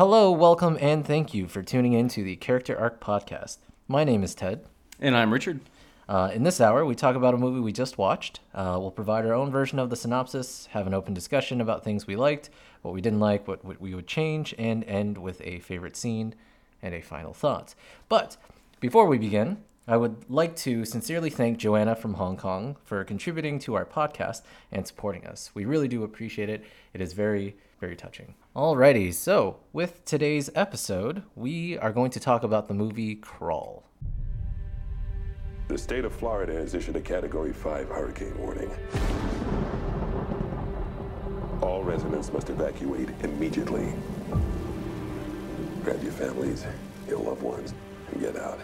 Hello, welcome, and thank you for tuning in to the Character Arc Podcast. My name is Ted. And I'm Richard. Uh, in this hour, we talk about a movie we just watched. Uh, we'll provide our own version of the synopsis, have an open discussion about things we liked, what we didn't like, what, what we would change, and end with a favorite scene and a final thought. But before we begin, I would like to sincerely thank Joanna from Hong Kong for contributing to our podcast and supporting us. We really do appreciate it. It is very, very touching. Alrighty, so with today's episode, we are going to talk about the movie Crawl. The state of Florida has issued a Category 5 hurricane warning. All residents must evacuate immediately. Grab your families, your loved ones, and get out.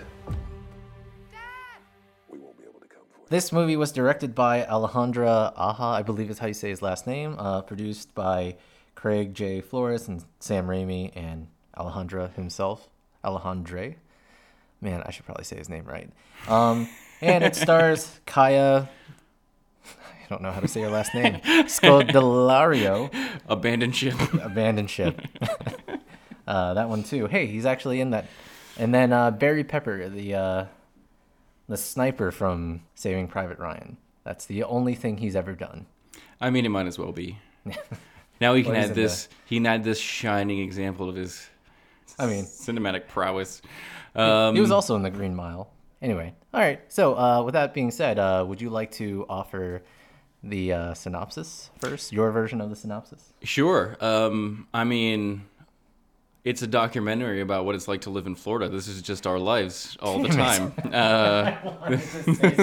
We won't be able to come. This movie was directed by Alejandra Aja, I believe is how you say his last name, uh, produced by Craig J. Flores and Sam Raimi and Alejandra himself, Alejandre. Man, I should probably say his name right. Um, and it stars Kaya. I don't know how to say her last name. Scodelario, Abandoned ship. Abandoned Ship. uh, that one too. Hey, he's actually in that. And then uh, Barry Pepper, the uh, the sniper from Saving Private Ryan. That's the only thing he's ever done. I mean, it might as well be. Now he can Well, add this. He can add this shining example of his I mean, cinematic prowess. Um, he was also in the Green Mile. Anyway, all right. So, uh, with that being said, uh, would you like to offer the uh, synopsis first? Your version of the synopsis? Sure. Um, I mean, it's a documentary about what it's like to live in Florida. This is just our lives all the time. Uh,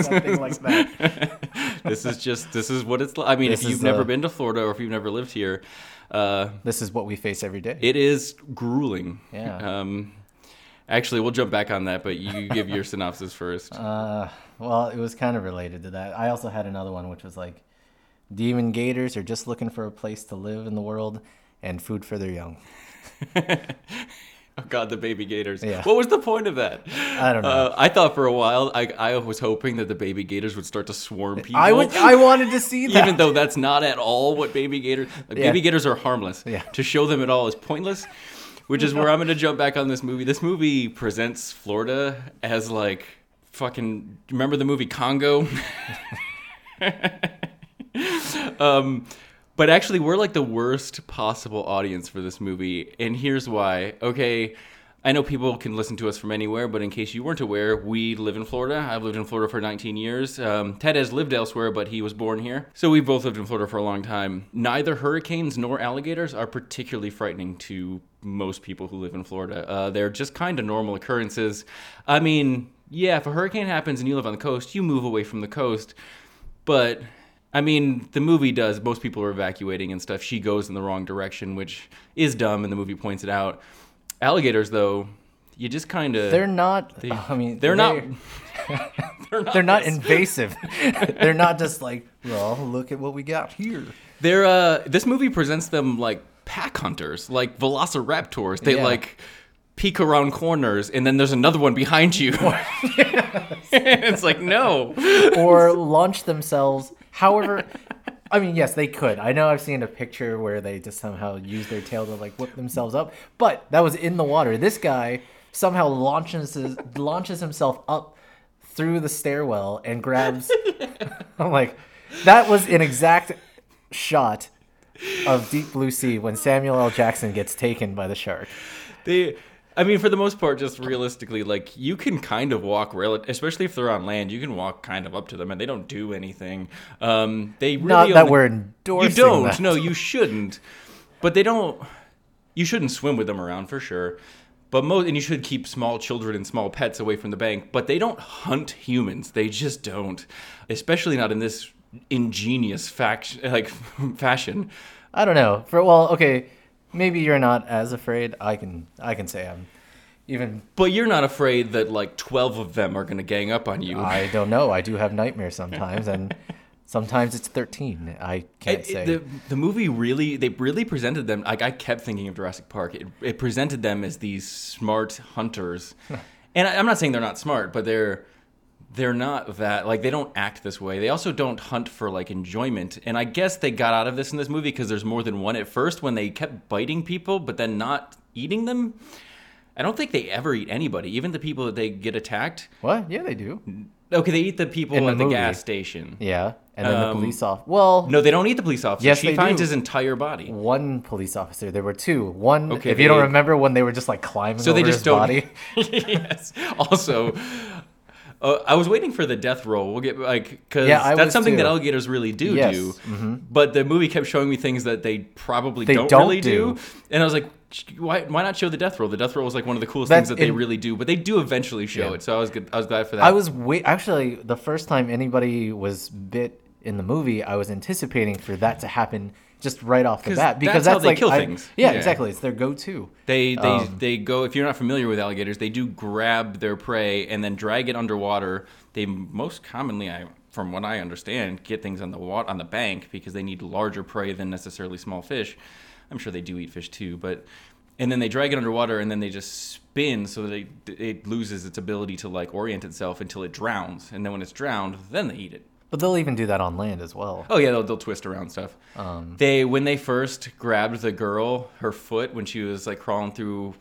something like that. this is just this is what it's like. I mean, This if you've never been to Florida or if you've never lived here, uh, This is what we face every day. it is grueling. Yeah. Um, actually, we'll jump back on that, but you give your synopsis first. Uh, well, it was kind of related to that. I also had another one, which was like, demon gators are just looking for a place to live in the world and food for their young. Oh God, the baby gators. Yeah. What was the point of that? I don't know. Uh, I thought for a while, I, I was hoping that the baby gators would start to swarm people. I would, I wanted to see that. even though that's not at all what baby gators. Like, Yeah. Baby gators are harmless. Yeah. To show them at all is pointless. Which is where I'm going to jump back on this movie. This movie presents Florida as like fucking. Remember the movie Congo? um, but actually, we're like the worst possible audience for this movie, and here's why. Okay, I know people can listen to us from anywhere, but in case you weren't aware, we live in Florida. I've lived in Florida for 19 years. Um, Ted has lived elsewhere, but he was born here. So we've both lived in Florida for a long time. Neither hurricanes nor alligators are particularly frightening to most people who live in Florida. Uh, they're just kind of normal occurrences. I mean, yeah, if a hurricane happens and you live on the coast, you move away from the coast. But I mean, the movie does. Most people are evacuating and stuff. She goes in the wrong direction, which is dumb, and the movie points it out. Alligators, though, you just kind of They're not. I mean, they're not. They're, they're not invasive. they're not just like, well, look at what we got here. They're uh this movie presents them like pack hunters, like velociraptors. They Yeah. like peek around corners and then there's another one behind you. it's like no. or launch themselves. However, I mean, yes, they could. I know I've seen a picture where they just somehow use their tail to like whip themselves up, but that was in the water. This guy somehow launches his, launches himself up through the stairwell and grabs. I'm like, that was an exact shot of Deep Blue Sea when Samuel L. Jackson gets taken by the shark. They I mean, for the most part, just realistically, like you can kind of walk, rel- especially if they're on land. You can walk kind of up to them, and they don't do anything. Um, they really Not that only- we're endorsing. You don't. that. No, you shouldn't. But they don't. You shouldn't swim with them around for sure. But most, and you should keep small children and small pets away from the bank. But they don't hunt humans. They just don't. Especially not in this ingenious fact like fashion. I don't know. For well, okay, maybe you're not as afraid. I can I can say I'm even But you're not afraid that like twelve of them are going to gang up on you. I don't know. I do have nightmares sometimes and sometimes it's 13. I can't It- say. it- the the movie really they really presented them like I kept thinking of Jurassic Park. It, it presented them as these smart hunters, and I, I'm not saying they're not smart, but they're they're not that like they don't act this way. They also don't hunt for like enjoyment, and I guess they got out of this in this movie because there's more than one at first when they kept biting people, but then not eating them. I don't think they ever eat anybody, even the people that they get attacked. What? Yeah, they do. Okay, they eat the people In at the movie. gas station. Yeah, and then the Um, police off. Well, No, they don't eat the police officer. Yes, she finds do. his entire body. one police officer. There were two. One, Okay, if you don't remember, when they were just like climbing So over they just his don't. body. yes. Also, uh, I was waiting for the death roll. We'll get like because Yeah, that's something that alligators really do Yes, Mm-hmm. do. But the movie kept showing me things that they probably They don't, don't really do. do. and I was like. Why, why not show the death roll? The death roll was like one of the coolest That's things that they really do, but they do eventually show Yeah. it. So I was good. I was glad for that. I was wait. Actually, the first time anybody was bit in the movie, I was anticipating for that to happen just right off the bat because that's how that's, they like kill I- things. Yeah, Yeah. exactly. It's their go-to. They they Um, they go if you're not familiar with alligators, they do grab their prey and then drag it underwater. They most commonly, I from what I understand, get things on the water on the bank because they need larger prey than necessarily small fish. I'm sure they do eat fish too, but and then they drag it underwater and then they just spin so that it, it loses its ability to like orient itself until it drowns. And then when it's drowned, then they eat it. But they'll even do that on land as well. Oh yeah, they'll, they'll twist around stuff. Um, they when they first grabbed the girl, her foot when she was like crawling through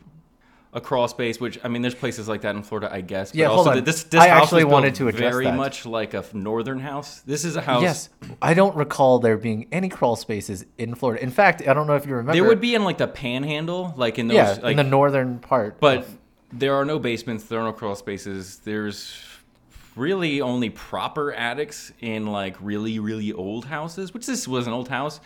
a crawl space, which I mean, there's places like that in Florida, I guess. But Yeah, also hold on. this this I house actually wanted to address very that. much like a northern house. This is a house. Yes, I don't recall there being any crawl spaces in Florida. In fact, I don't know if you remember. there would be in like the Panhandle, like in those, yeah, like, in the northern part. but of- there are no basements. There are no crawl spaces. There's really only proper attics in like really really old houses, which this was an old house.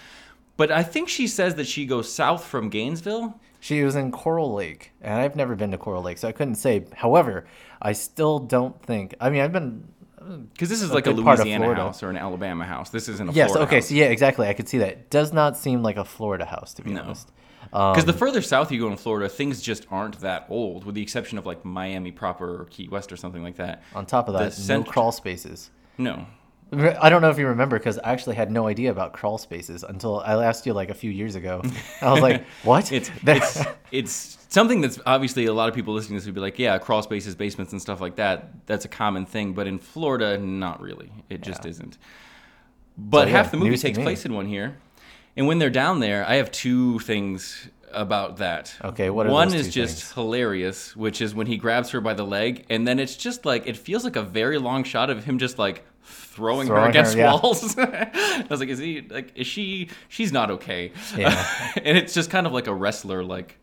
But I think she says that she goes south from Gainesville. She was in Coral Lake, and I've never been to Coral Lake, so I couldn't say. However, I still don't think. I mean, I've been. Uh, because this is like a part of Louisiana house or an Alabama house. This isn't a Yes. Florida okay. house. So yeah, exactly. I could see that. Does not seem like a Florida house, to be No. honest. Because Um, the further south you go in Florida, things just aren't that old, with the exception of like Miami proper or Key West or something like that. On top of the that, no crawl spaces. No. I don't know if you remember because I actually had no idea about crawl spaces until I asked you like a few years ago. I was like, "What?" It's it's it's something that's obviously a lot of people listening to this would be like, yeah, crawl spaces, basements, and stuff like that. That's a common thing, but in Florida, not really. It just Yeah. isn't. But So, half the movie takes place in one here, and when they're down there, I have two things about that. Okay, what are one is just things? hilarious, which is when he grabs her by the leg, and then it's just like it feels like a very long shot of him just like throwing, her Throwing her, against yeah. walls. I was like, is he like is she? She's not okay. Yeah. and it's just kind of like a wrestler, like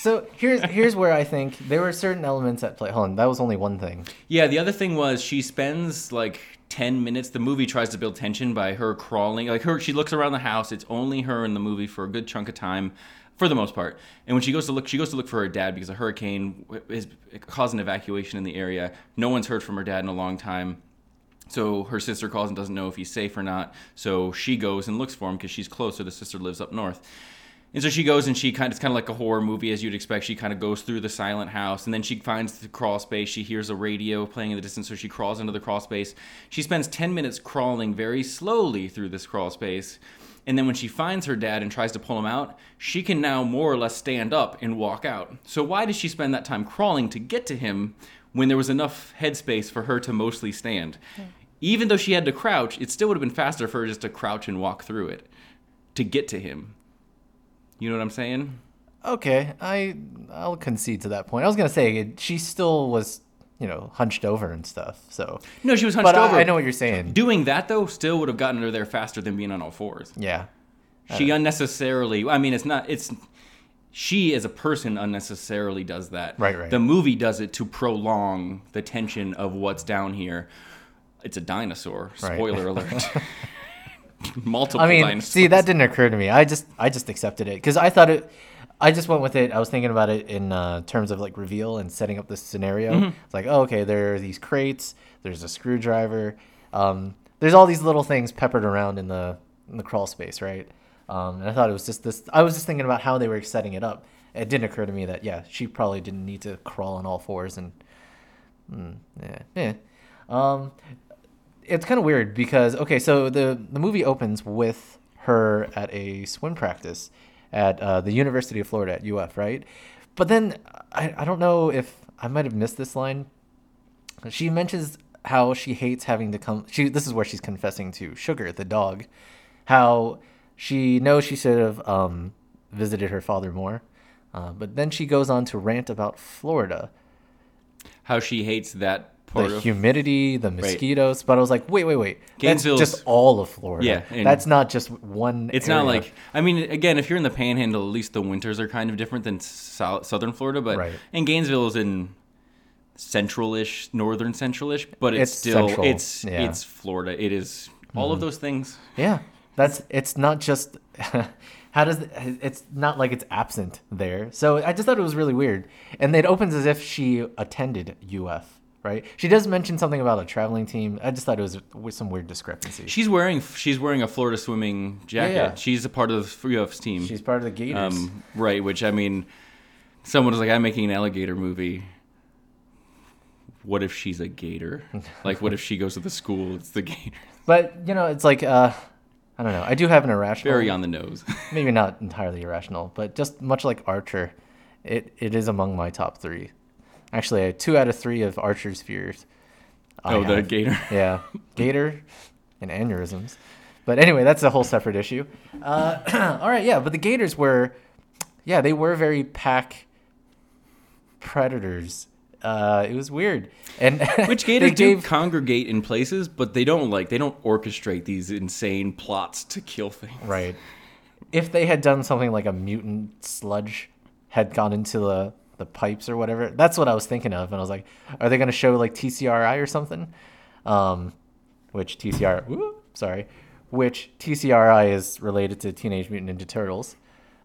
so here's here's where I think there were certain elements at play. Hold on, that was only one thing. Yeah, the other thing was she spends like 10 minutes. The movie tries to build tension by her crawling. Like her she looks around the house. It's only her in the movie for a good chunk of time for the most part. And when she goes to look she goes to look for her dad because a hurricane is caused an evacuation in the area. No one's heard from her dad in a long time. So her sister calls and doesn't know if he's safe or not. So she goes and looks for him because she's closer. The sister lives up north. And so she goes and she kind of, it's kind of like a horror movie as you'd expect. She kind of goes through the silent house and then she finds the crawl space. She hears a radio playing in the distance, so she crawls into the crawl space. She spends 10 minutes crawling very slowly through this crawl space. And then when she finds her dad and tries to pull him out, she can now more or less stand up and walk out. So why does she spend that time crawling to get to him when there was enough headspace for her to mostly stand? Even though she had to crouch, it still would have been faster for her just to crouch and walk through it to get to him. You know what I'm saying? Okay, I I'll concede to that point. I was gonna say she still was, you know, hunched over and stuff. So, No, she was hunched but over. I, know what you're saying. Doing that though still would have gotten her there faster than being on all fours. Yeah, She unnecessarily. I mean, it's not. It's she as a person unnecessarily does that. Right, right. The movie does it to prolong the tension of what's down here. It's a dinosaur. Right. Spoiler alert. Multiple I mean, dinosaurs. see, that didn't occur to me. I just I just accepted it because I thought it. I just went with it. I was thinking about it in uh, terms of like reveal and setting up this scenario. Mm-hmm. It's like, oh, okay, there are these crates. There's a screwdriver. Um, there's all these little things peppered around in the in the crawl space, right? Um, and I thought it was just this. I was just thinking about how they were setting it up. It didn't occur to me that yeah, she probably didn't need to crawl on all fours and mm, yeah, yeah. Um, it's kind of weird because okay, so the the movie opens with her at a swim practice at uh, the University of Florida at UF, right? But then I, I don't know if I might have missed this line. She mentions how she hates having to come. She this is where she's confessing to Sugar, the dog, how she knows she should have um, visited her father more, Uh, but then she goes on to rant about Florida, How she hates that the of humidity, the mosquitoes. But I was like, wait, wait, wait. That's Gainesville's- just all of Florida. Yeah, that's not just one. It's not like I mean, again, if you're in the Panhandle, at least the winters are kind of different than sou- southern Florida. But Right. and Gainesville is in central-ish, northern central-ish, but it's, It's still central, it's yeah. it's Florida. It is all of mm-hmm. those things. Yeah, that's it's not just how does it's not like it's absent there. So I just thought it was really weird, and it opens as if she attended UF. Right? She does mention something about a traveling team. I just thought it was with some weird discrepancy. She's wearing she's wearing a Florida swimming jacket. yeah. She's a part of the Free Ups team. She's part of the Gators. um, right, which I mean, someone was like, "I'm making an alligator movie." What if she's a gator? like, what if she goes to the school? It's the gator. but you know, it's like uh, I don't know. I do have an irrational. Very on the nose. maybe not entirely irrational, but just much like Archer, it, it is among my top three. Actually, I- two out of three of Archer's fears. Oh, the gator. Yeah, gator and aneurysms. But anyway, that's a whole separate issue. Uh, all right, yeah, but the gators were, yeah, they were very pack predators. Uh, it was weird, and Which gators do congregate in places, but they don't like they don't orchestrate these insane plots to kill things. Right. If they had done something like a mutant sludge had gone into the, the pipes or whatever, that's what I was thinking of. And I was like, are they going to show like TCRI or something? Um, which TCR, whoop, sorry, which TCRI is related to Teenage Mutant Ninja Turtles.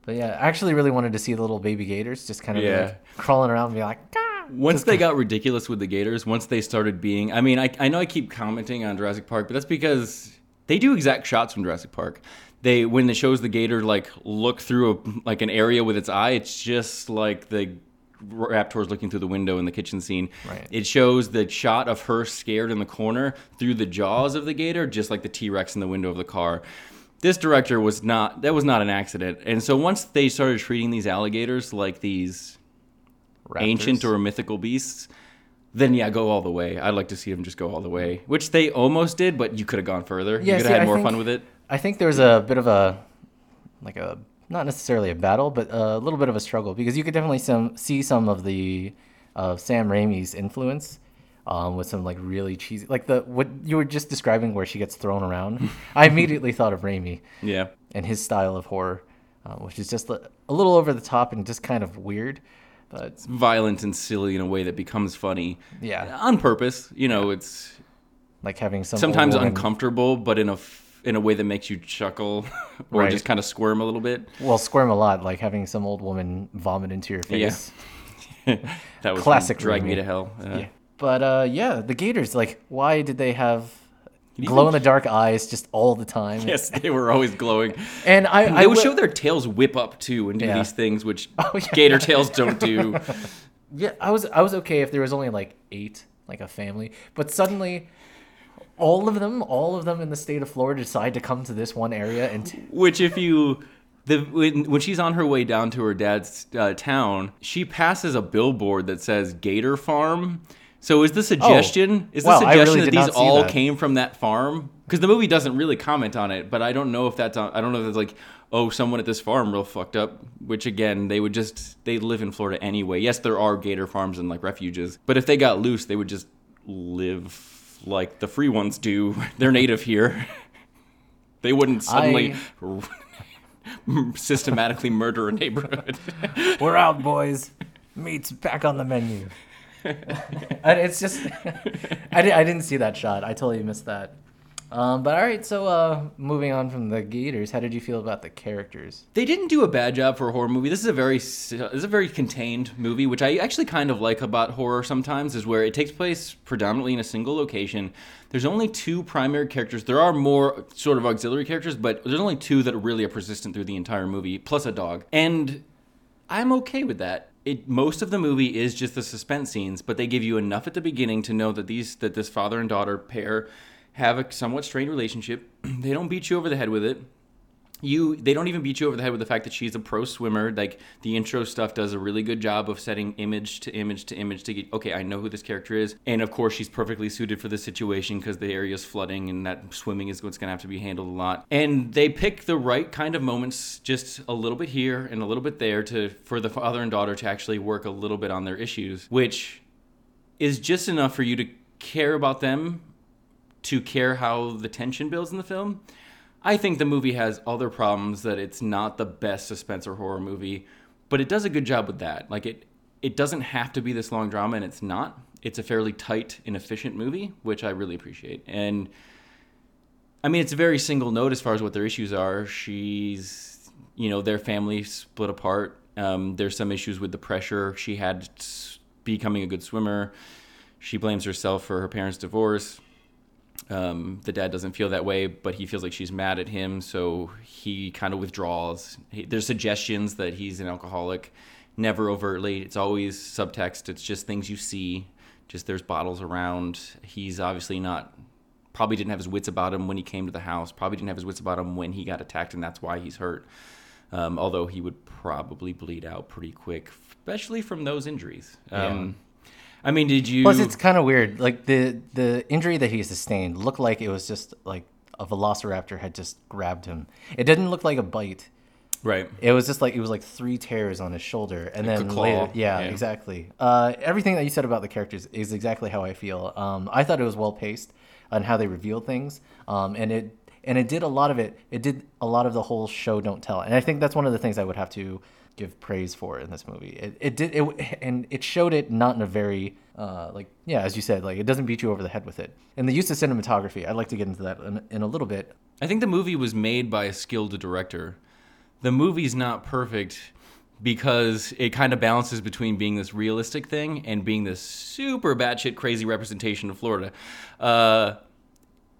But yeah, I actually really wanted to see the little baby gators just kind of Yeah. like crawling around and be like, "Ah." Once they got ridiculous with the gators, once they started being, I mean, I, I know I keep commenting on Jurassic Park, but that's because they do exact shots from Jurassic Park. They when it shows the gator like look through a, like an area with its eye, it's just like the raptors looking through the window in the kitchen scene. Right. It shows the shot of her scared in the corner through the jaws of the gator, just like the T Rex in the window of the car. This director was not that was not an accident. And so once they started treating these alligators like these ancient or mythical beasts, then yeah, go all the way. I'd like to see them just go all the way, which they almost did, but you could have gone further. Yeah, you could have had I more think- fun with it. I think there's a bit of a like a not necessarily a battle, but a little bit of a struggle because you could definitely some see some of the of Sam Raimi's influence um, with some like really cheesy like the what you were just describing where she gets thrown around. I immediately thought of Raimi Yeah. and his style of horror, uh, which is just a, a little over the top and just kind of weird. But Violent and silly in a way that becomes funny. yeah, On purpose. You know, it's like having some sometimes uncomfortable, but in a f- in a way that makes you chuckle or Right. just kind of squirm a little bit. Well, squirm a lot, like having some old woman vomit into your Yeah. face. that was Classic Drag Me to Hell. Uh, Yeah. But uh, yeah, the Gators, like, why did they have glow in the dark eyes just all the time? Yes, they were always glowing. And I, They I would wi- show their tails whip up too and do Yeah. these things which Oh, yeah. gator tails don't do. yeah, I was I was okay if there was only like eight, like a family, but suddenly. All of them, all of them in the state of Florida decide to come to this one area and t- Which, if you the when, when she's on her way down to her dad's uh, town, she passes a billboard that says Gator Farm. So is the suggestion is the Oh. Wow, suggestion really that these all that. came from that farm? Because the movie doesn't really comment on it, but I don't know if that's on, I don't know if it's like oh someone at this farm real fucked up. Which again they would just they live in Florida anyway. Yes, there are gator farms and like refuges, but if they got loose, they would just live like the free ones do. They're native here. they wouldn't suddenly systematically murder a neighborhood. we're out, boys. Meat's back on the menu. and it's just, I, I didn't see that shot. I totally missed that. Um, but all right, so uh, moving on from the Gators, how did you feel about the characters? they didn't do a bad job for a horror movie. This is a very this is a very contained movie, which I actually kind of like about horror sometimes is where it takes place predominantly in a single location. There's only two primary characters. There are more sort of auxiliary characters, but there's only two that are really are persistent through the entire movie, plus a dog. And I'm okay with that. It most of the movie is just the suspense scenes, but they give you enough at the beginning to know that these that this father and daughter pair have a somewhat strained relationship. they don't beat you over the head with it. you they don't even beat you over the head with the fact that she's a pro swimmer like the intro stuff does a really good job of setting image to image to image to get okay i know who this character is and of course she's perfectly suited for the situation because the area is flooding and that swimming is what's going to have to be handled a lot and they pick the right kind of moments just a little bit here and a little bit there to for the father and daughter to actually work a little bit on their issues which is just enough for you to care about them to care how the tension builds in the film I think the movie has other problems that it's not the best suspense or horror movie, but it does a good job with that. Like it it doesn't have to be this long drama and it's not. It's a fairly tight and efficient movie, which I really appreciate. And I mean, it's a very single note as far as what their issues are. She's, you know, their family split apart. Um, there's some issues with the pressure she had becoming a good swimmer. She blames herself for her parents' divorce um, the dad doesn't feel that way, but he feels like she's mad at him, so he kind of withdraws. He, there's suggestions that he's an alcoholic, never overtly. It's always subtext. It's just things you see. Just there's bottles around. He's obviously not. Probably didn't have his wits about him when he came to the house. Probably didn't have his wits about him when he got attacked, and that's why he's hurt. Um, although he would probably bleed out pretty quick, especially from those injuries. Um, I mean, did you? Plus, it's kind of weird. Like the the injury that he sustained looked like it was just like a velociraptor had just grabbed him. It didn't look like a bite. Right. It was just like it was like three tears on his shoulder, and Like then later, yeah, Yeah. exactly. Uh, everything that you said about the characters is exactly how I feel. Um, I thought it was well paced on how they revealed things, um, and it and it did a lot of it. It did a lot of the whole show don't tell, and I think that's one of the things I would have to give praise for in this movie. It, it did it, and it showed it not in a very uh, like yeah, as you said, like it doesn't beat you over the head with it. And the use of cinematography, I'd like to get into that in, in a little bit. I think the movie was made by a skilled director. The movie's not perfect because it kind of balances between being this realistic thing and being this super batshit crazy representation of Florida. Uh,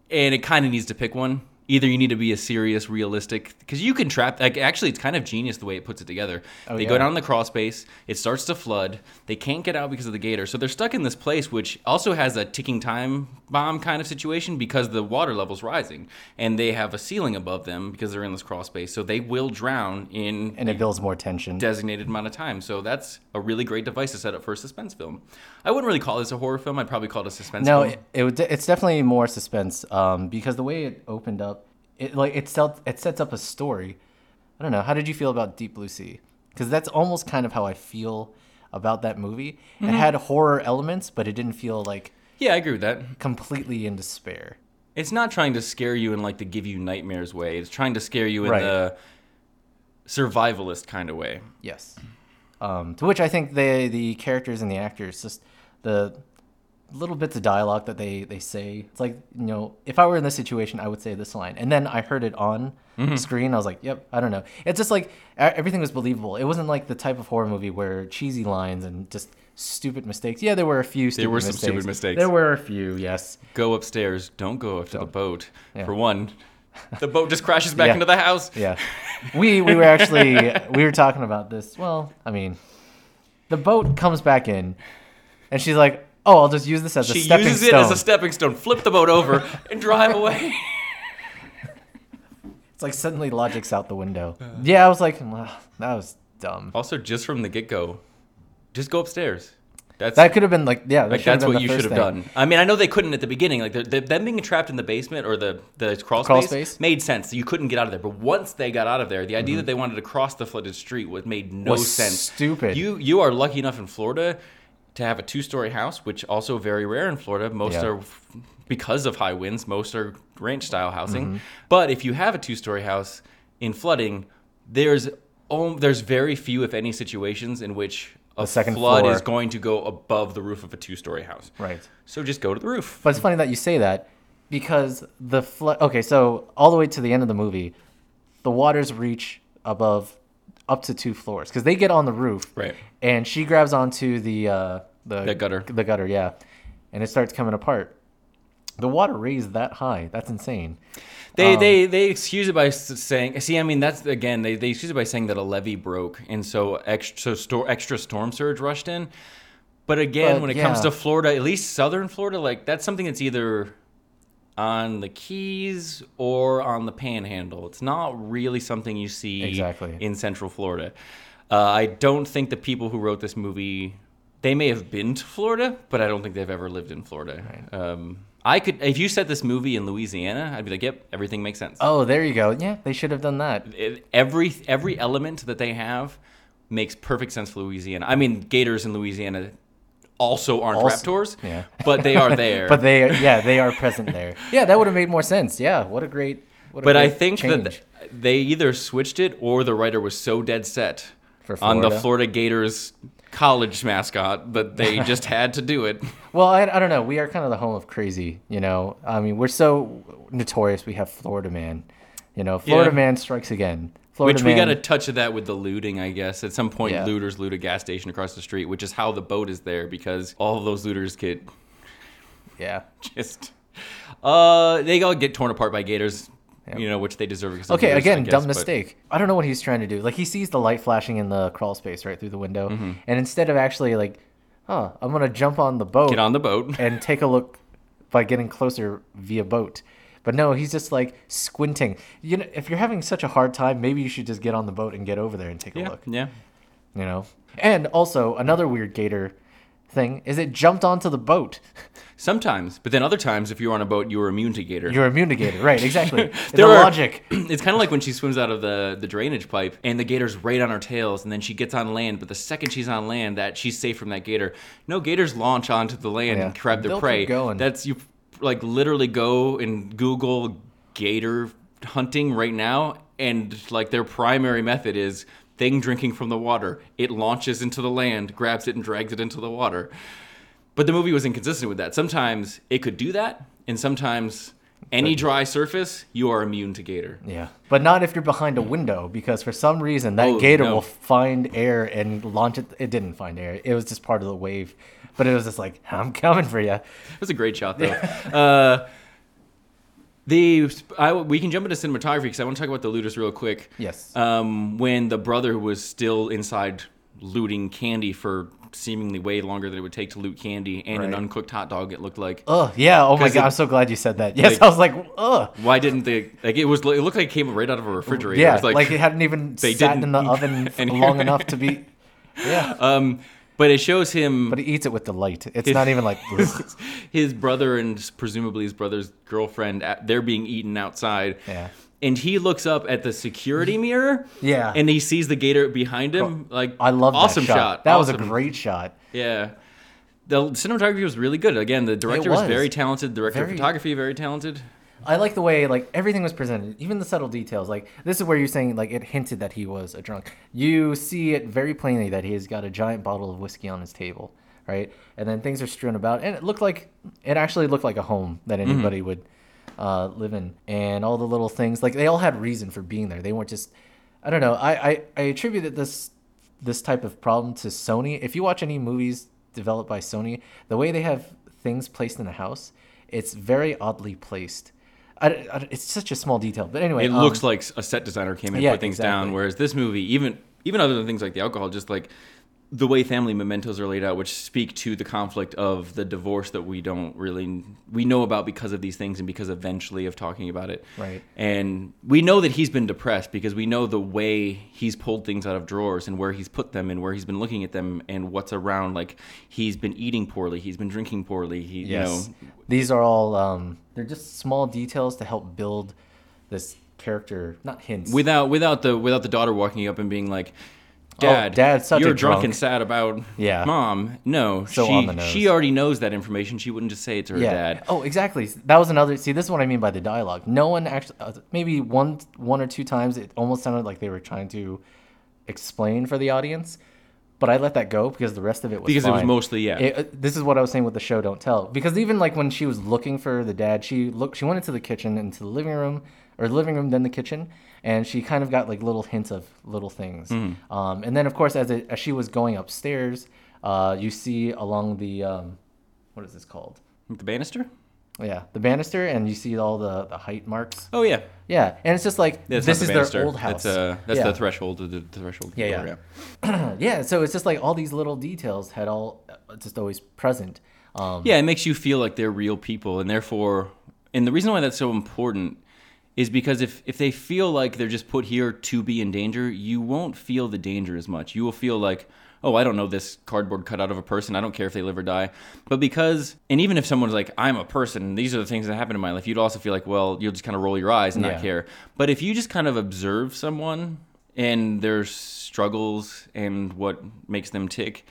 and it kind of needs to pick one. Either you need to be a serious, realistic, because you can trap. Like, actually, it's kind of genius the way it puts it together. Oh, they go yeah. down the crawl space. It starts to flood. They can't get out because of the gator, so they're stuck in this place, which also has a ticking time bomb kind of situation because the water level's rising, and they have a ceiling above them because they're in this crawl space, so they will drown in And it builds more tension. designated amount of time. So that's a really great device to set up for a suspense film. I wouldn't really call this a horror film. I'd probably call it a suspense No, film. it, it it's definitely more suspense um, because the way it opened up, it like it set, it sets up a story. I don't know. How did you feel about Deep Blue Sea? Because that's almost kind of how I feel about that movie. It had horror elements, but it didn't feel like yeah, I agree with that. completely in despair. It's not trying to scare you in like the give you nightmares way. It's trying to scare you in Right. the survivalist kind of way. Yes. Um, to which I think the the characters and the actors just the little bits of dialogue that they they say. It's like you know, if I were in this situation, I would say this line, and then I heard it on mm-hmm. screen. I was like, yep, I don't know. It's just like everything was believable. It wasn't like the type of horror movie where cheesy lines and just stupid mistakes. Yeah, there were a few. Stupid there were some mistakes. stupid mistakes. There were a few. Yes. Go upstairs. Don't go after the boat. Yeah. For one, the boat just crashes back Yeah. into the house. Yeah. We we were actually we were talking about this. Well, I mean, the boat comes back in, and she's like, "Oh, I'll just use this as a She stepping uses stone." it as a stepping stone. Flip the boat over and drive away. it's like suddenly logic's out the window. yeah, I was like, "Wow, that was dumb. also, just from the get go, just go upstairs. That's That could have been like, yeah, that Like that's been what you should have thing. done. I mean, I know they couldn't at the beginning. Like the, the, them being trapped in the basement or the the crawl, Crawl space, space? Mm-hmm. made sense. You couldn't get out of there. But once they got out of there, the idea that they wanted to cross the flooded street was made no Was sense. stupid. You you are lucky enough in Florida to have a two story house, which also very rare in Florida. Most Yeah. are because of high winds. Most are ranch style housing. Mm-hmm. But if you have a two story house in flooding, there's om- there's very few, if any, situations in which a The second flood floor. is going to go above the roof of a two story house. Right. So just go to the roof. But it's funny that you say that because the flood. Okay, so all the way to the end of the movie, the waters reach above up to two floors because they get on the roof. Right. And she grabs onto the uh, the The gutter. The gutter, yeah, and it starts coming apart. The water raised that high. That's insane. They Um, they they excuse it by saying, see, I mean, that's again, they, they excuse it by saying that a levee broke, and so extra so extra storm surge rushed in. But again, But, when it comes to Florida, at least southern Florida, like that's something that's either on the Keys or on the Panhandle. It's not really something you see Exactly. in Central Florida. Uh, I don't think the people who wrote this movie they may have been to Florida, but I don't think they've ever lived in Florida. Um, I could, if you set this movie in Louisiana, I'd be like, "Yep, everything makes sense." Oh, there you go. Yeah, they should have done that. It- every every element that they have makes perfect sense for Louisiana. I mean, gators in Louisiana also aren't Also- raptors, yeah. but they are there. But they, yeah, they are present there. Yeah, that would have made more sense. Yeah, what a great. What a But I think change. that they either switched it or the writer was so dead set For on the Florida? Florida Gators college mascot that they just had to do it. Well, I, I don't know. We are kind of the home of crazy, you know. I mean, we're so notorious. We have Florida Man. You know, Florida Yeah. Man strikes again. Florida Which we got a touch of that with the looting, I guess. At some point, Yeah. looters loot a gas station across the street, which is how the boat is there because all of those looters get Yeah. just uh they all get torn apart by gators, you know, which they deserve. Because Okay, gators, again, guess, dumb but- mistake. I don't know what he's trying to do. Like he sees the light flashing in the crawl space right through the window, Mm-hmm. and instead of actually like, huh, I'm gonna jump on the boat Get on the boat. and take a look by getting closer via boat. But no, he's just like squinting. You know, if you're having such a hard time, maybe you should just get on the boat and get over there and take a Yeah, look. yeah. You know. And also another weird gator thing is it jumped onto the boat. Sometimes, but then other times, if you're on a boat, you were immune to gator. You're immune to gator, right? Exactly. the There are- logic. it's kind of like when she swims out of the, the drainage pipe and the gator's right on her tails and then she gets on land but the second she's on land that she's safe from that gator no gators launch onto the land Yeah. and grab their They'll keep prey going. that's you like literally go and google gator hunting right now and like their primary method is thing drinking from the water. It launches into the land grabs it and drags it into the water. But the movie was inconsistent with that. Sometimes it could do that and sometimes any dry surface you are immune to gator Yeah, but not if you're behind a window because for some reason that Oh, gator no. will find air and launch it. It didn't find air. It was just part of the wave, but it was just like I'm coming for you. It was a great shot, though. uh, the I, we can jump into cinematography because I want to talk about the looters real quick. Yes. Um, when the brother was still inside looting candy for seemingly way longer than it would take to loot candy and an uncooked hot dog, it looked like. Oh yeah. Oh my god, it- I'm so glad you said that. Yes, like- I was like, ugh. Why didn't they? Like it was. It looked like it came right out of a refrigerator. Yeah, it was like, it hadn't even they sat in the oven long enough to be. Yeah, Um, but it shows him. but he eats it with delight. It's not even like. his brother and presumably his brother's girlfriend they're being eaten outside Yeah. And he looks up at the security mirror Yeah. and he sees the gator behind him like I love awesome that shot. That was a great shot. yeah the cinematography was really good again the director was. was. very talented director Very- of photography very talented I like the way like everything was presented, even the subtle details. Like this is where you're saying like it hinted that he was a drunk. You see it very plainly that he's got a giant bottle of whiskey on his table, right? And then things are strewn about, and it looked like it actually looked like a home that Mm-hmm. anybody would uh, live in, and all the little things like they all had reason for being there. They weren't just, I don't know. I I, I attributed this this type of problem to Sony. If you watch any movies developed by Sony, the way they have things placed in the house, it's very oddly placed. I, I- it's such a small detail, but anyway, it um, looks like a set designer came in and yeah, put things down whereas this movie even even other than things like the alcohol just like the way family mementos are laid out which speak to the conflict of the divorce that we don't really we know about because of these things and because eventually of talking about it Right. and we know that he's been depressed because we know the way he's pulled things out of drawers and where he's put them and where he's been looking at them and what's around like he's been eating poorly he's been drinking poorly he yes, you know these are all um, they're just small details to help build this character, not hints. without without the without the daughter walking up and being like dad Oh, Dad's such you're drunk drunk." and sad about Yeah. mom no So she on the nose. she already knows that information she wouldn't just say it to her yeah. dad Oh, exactly. That was another. See, this is what I mean by the dialogue. No one actually, uh, maybe one, one or two times, it almost sounded like they were trying to explain for the audience. But I let that go because the rest of it was Because it was mostly- yeah. It- uh, this is what I was saying with the show don't tell. Because even like when she was looking for the dad, she looked. She went into the kitchen, into the living room, or the living room, then the kitchen, and she kind of got like little hints of little things. Mm-hmm. Um, and then of course, as it, as she was going upstairs, uh, you see along the um, what is this called? the banister Yeah, the banister, and you see all the, the height marks. oh yeah Yeah, and it's just like that's this not is the their old house. that's uh that's yeah. the threshold of the, the threshold Yeah, door, yeah. yeah, so it's just like all these little details had all uh, just always present. Um, yeah it makes you feel like they're real people and therefore And the reason why that's so important is because if, if they feel like they're just put here to be in danger, you won't feel the danger as much. You will feel like, oh, I don't know this cardboard cutout of a person. I don't care if they live or die. But because, and even if someone's like, I'm a person, these are the things that happen in my life, you'd also feel like, well, you'll just kind of roll your eyes and Yeah. not care. But if you just kind of observe someone and their struggles and what makes them tick,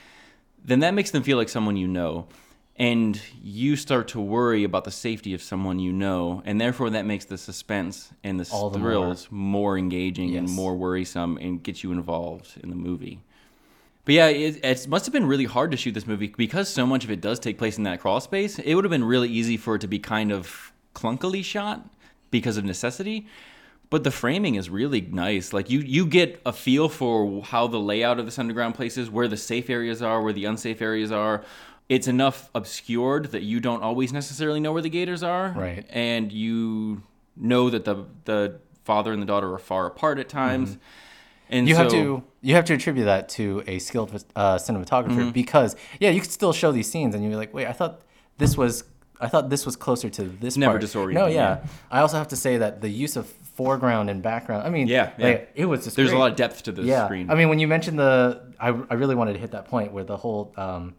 then that makes them feel like someone you know. And you start to worry about the safety of someone you know, and therefore that makes the suspense and the the more. thrills more, engaging and more worrisome and gets you involved in the movie. But yeah, it, it must have been really hard to shoot this movie because so much of it does take place in that crawl space. It would have been really easy for it to be kind of clunkily shot because of necessity. But the framing is really nice. Like you, you get a feel for how the layout of this underground place is, where the safe areas are, where the unsafe areas are. It's enough obscured that you don't always necessarily know where the gators are, Right. And you know that the the father and the daughter are far apart at times. And Mm-hmm. you have to you have to attribute that to a skilled uh, cinematographer Mm-hmm. because yeah, you could still show these scenes and you're like, wait, I thought this was I thought this was closer to this Never part. disorienting, No, yeah. yeah. I also have to say that the use of foreground and background. I mean, Yeah, yeah. like, it was just There's a lot of depth to this yeah. screen. I mean, when you mentioned the, I, I really wanted to hit that point where the whole um,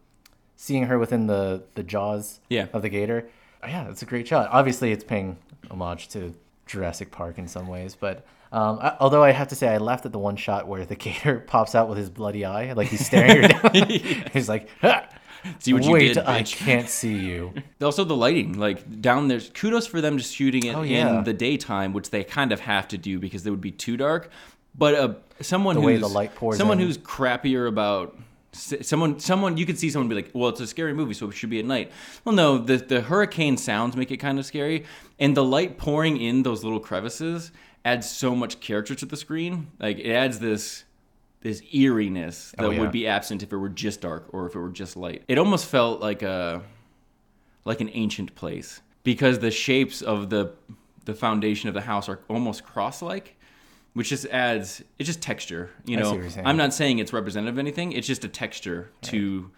seeing her within the the jaws Yeah. of the gator. Yeah, it's a great shot. Obviously, it's paying homage to Jurassic Park in some ways, but um, I, although I have to say I laughed at the one shot where the gator pops out with his bloody eye, like he's staring her down. He's like, "Ha! See what you "Wait, did, I bitch." can't see you." Also, the lighting, like down there, kudos for them just shooting it Oh, yeah. in the daytime, which they kind of have to do because it would be too dark. But uh, someone The who's way the light pours someone in. who's crappier about someone, someone you could see someone be like, "Well, it's a scary movie, so it should be at night." Well, no, the the hurricane sounds make it kind of scary, and the light pouring in those little crevices adds so much character to the screen. Like it adds this this eeriness oh, that Oh, yeah. would be absent if it were just dark or if it were just light. It almost felt like a like an ancient place because the shapes of the the foundation of the house are almost cross-like which just adds it's just texture you know what you're saying. i'm not saying it's representative of anything it's just a texture to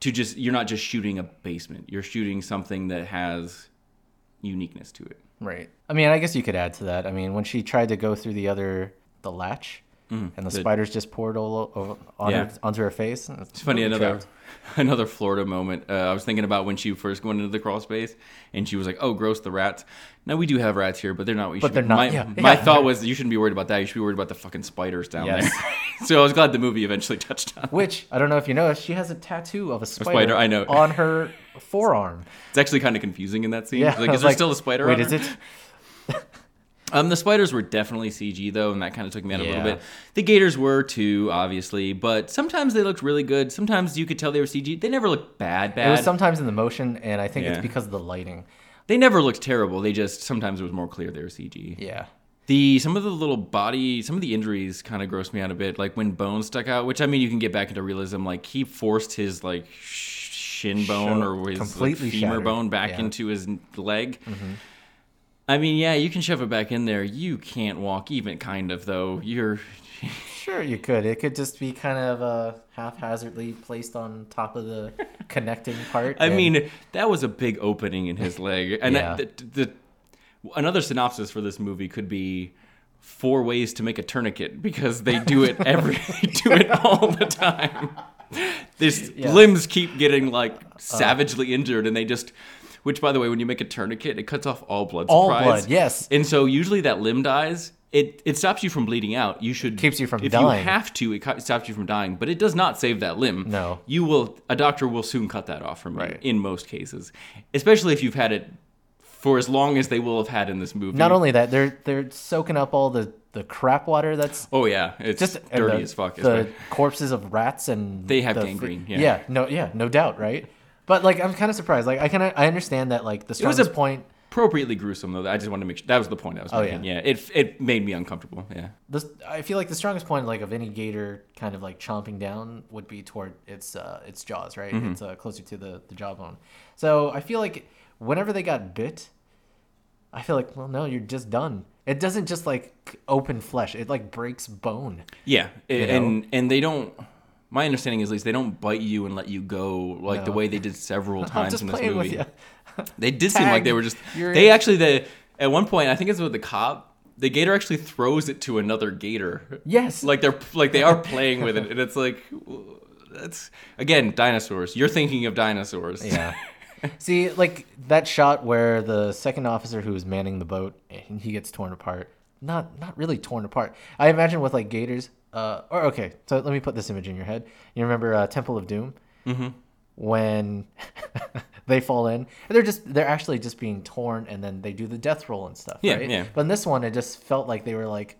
to just you're not just shooting a basement you're shooting something that has uniqueness to it Right. I mean, I guess you could add to that. I mean, when she tried to go through the other the latch, and the, the- spiders just poured all over, on Yeah. her, onto her face. It's funny another another Florida moment. Uh, I was thinking about when she first went into the crawl space, and she was like, "Oh, gross, the rats." Now we do have rats here, but they're not. What you But should they're be- not- My, yeah, my yeah. thought was you shouldn't be worried about that. You should be worried about the fucking spiders down Yes. there. so I was glad the movie eventually touched on. Which I don't know if you noticed, she has a tattoo of a spider, spider, I know. on her forearm. It's actually kind of confusing in that scene. Yeah, like, is there still a spider? Wait, is it? Um, the spiders were definitely CG though, and that kind of took me out a little bit. The gators were too, obviously, but sometimes they looked really good. Sometimes you could tell they were CG. They never looked bad. Bad. It was sometimes in the motion, and I think it's because of the lighting. they never looked terrible. They just sometimes it was more clear they were CG. Yeah. The some of the little body, some of the injuries kind of grossed me out a bit. Like when bones stuck out, which I mean you can get back into realism. Like he forced his like shin bone or his like, femur shattered. bone back Yeah. Mm-hmm. into his leg. I mean, yeah, you can shove it back in there. You can't walk, even kind of though. You're Sure, you could. It could just be kind of uh, haphazardly placed on top of the connecting part. I and- mean, that was a big opening in his leg. And Yeah. that, the, the another synopsis for this movie could be four ways to make a tourniquet because they do it every they do it all the time. These Yeah. Uh. limbs keep getting like savagely injured, and they just. Which, by the way, when you make a tourniquet, it cuts off all blood All supplies. blood, yes. And so usually that limb dies. It, it stops you from bleeding out. You should Keeps you from if dying. you have to, it stops you from dying, but it does not save that limb. No. you will. A doctor will soon cut that off from you Right. in most cases, especially if you've had it for as long as they will have had in this movie. not only that, they're they're soaking up all the the crap water that's Oh yeah, it's just dirty the, as fuck. The corpses of rats and They have the gangrene, yeah. yeah, no, yeah, no doubt, right? But like, I'm kind of surprised. Like, I kind of I understand that like the was a- strongest point. appropriately gruesome though. I just wanted to make sure that was the point I was Oh, making. yeah. it it made me uncomfortable. Yeah. This, I feel like the strongest point like of any gator kind of like chomping down would be toward its uh, its jaws, right? Mm-hmm. It's uh, closer to the the jawbone. So I feel like whenever they got bit, I feel like well, no, you're just done. It doesn't just like open flesh; it like breaks bone. Yeah, You and and they don't. My understanding is at least they don't bite you and let you go like the way they did several I'm times in this movie. They did seem like they were just. you're They it. actually the at one point I think it's with the cop. The gator actually throws it to another gator. Yes. Like they're like they are playing with it, and it's like that's again dinosaurs. You're thinking of dinosaurs. Yeah. See, like that shot where the second officer who is manning the boat and he gets torn apart. Not not really torn apart. I imagine with like gators. Uh, or okay, so let me put this image in your head. You remember uh, Temple of Doom? Mm-hmm. When they fall in, they're just they're actually just being torn, and then they do the death roll and stuff. Yeah, right? yeah. But in this one, it just felt like they were like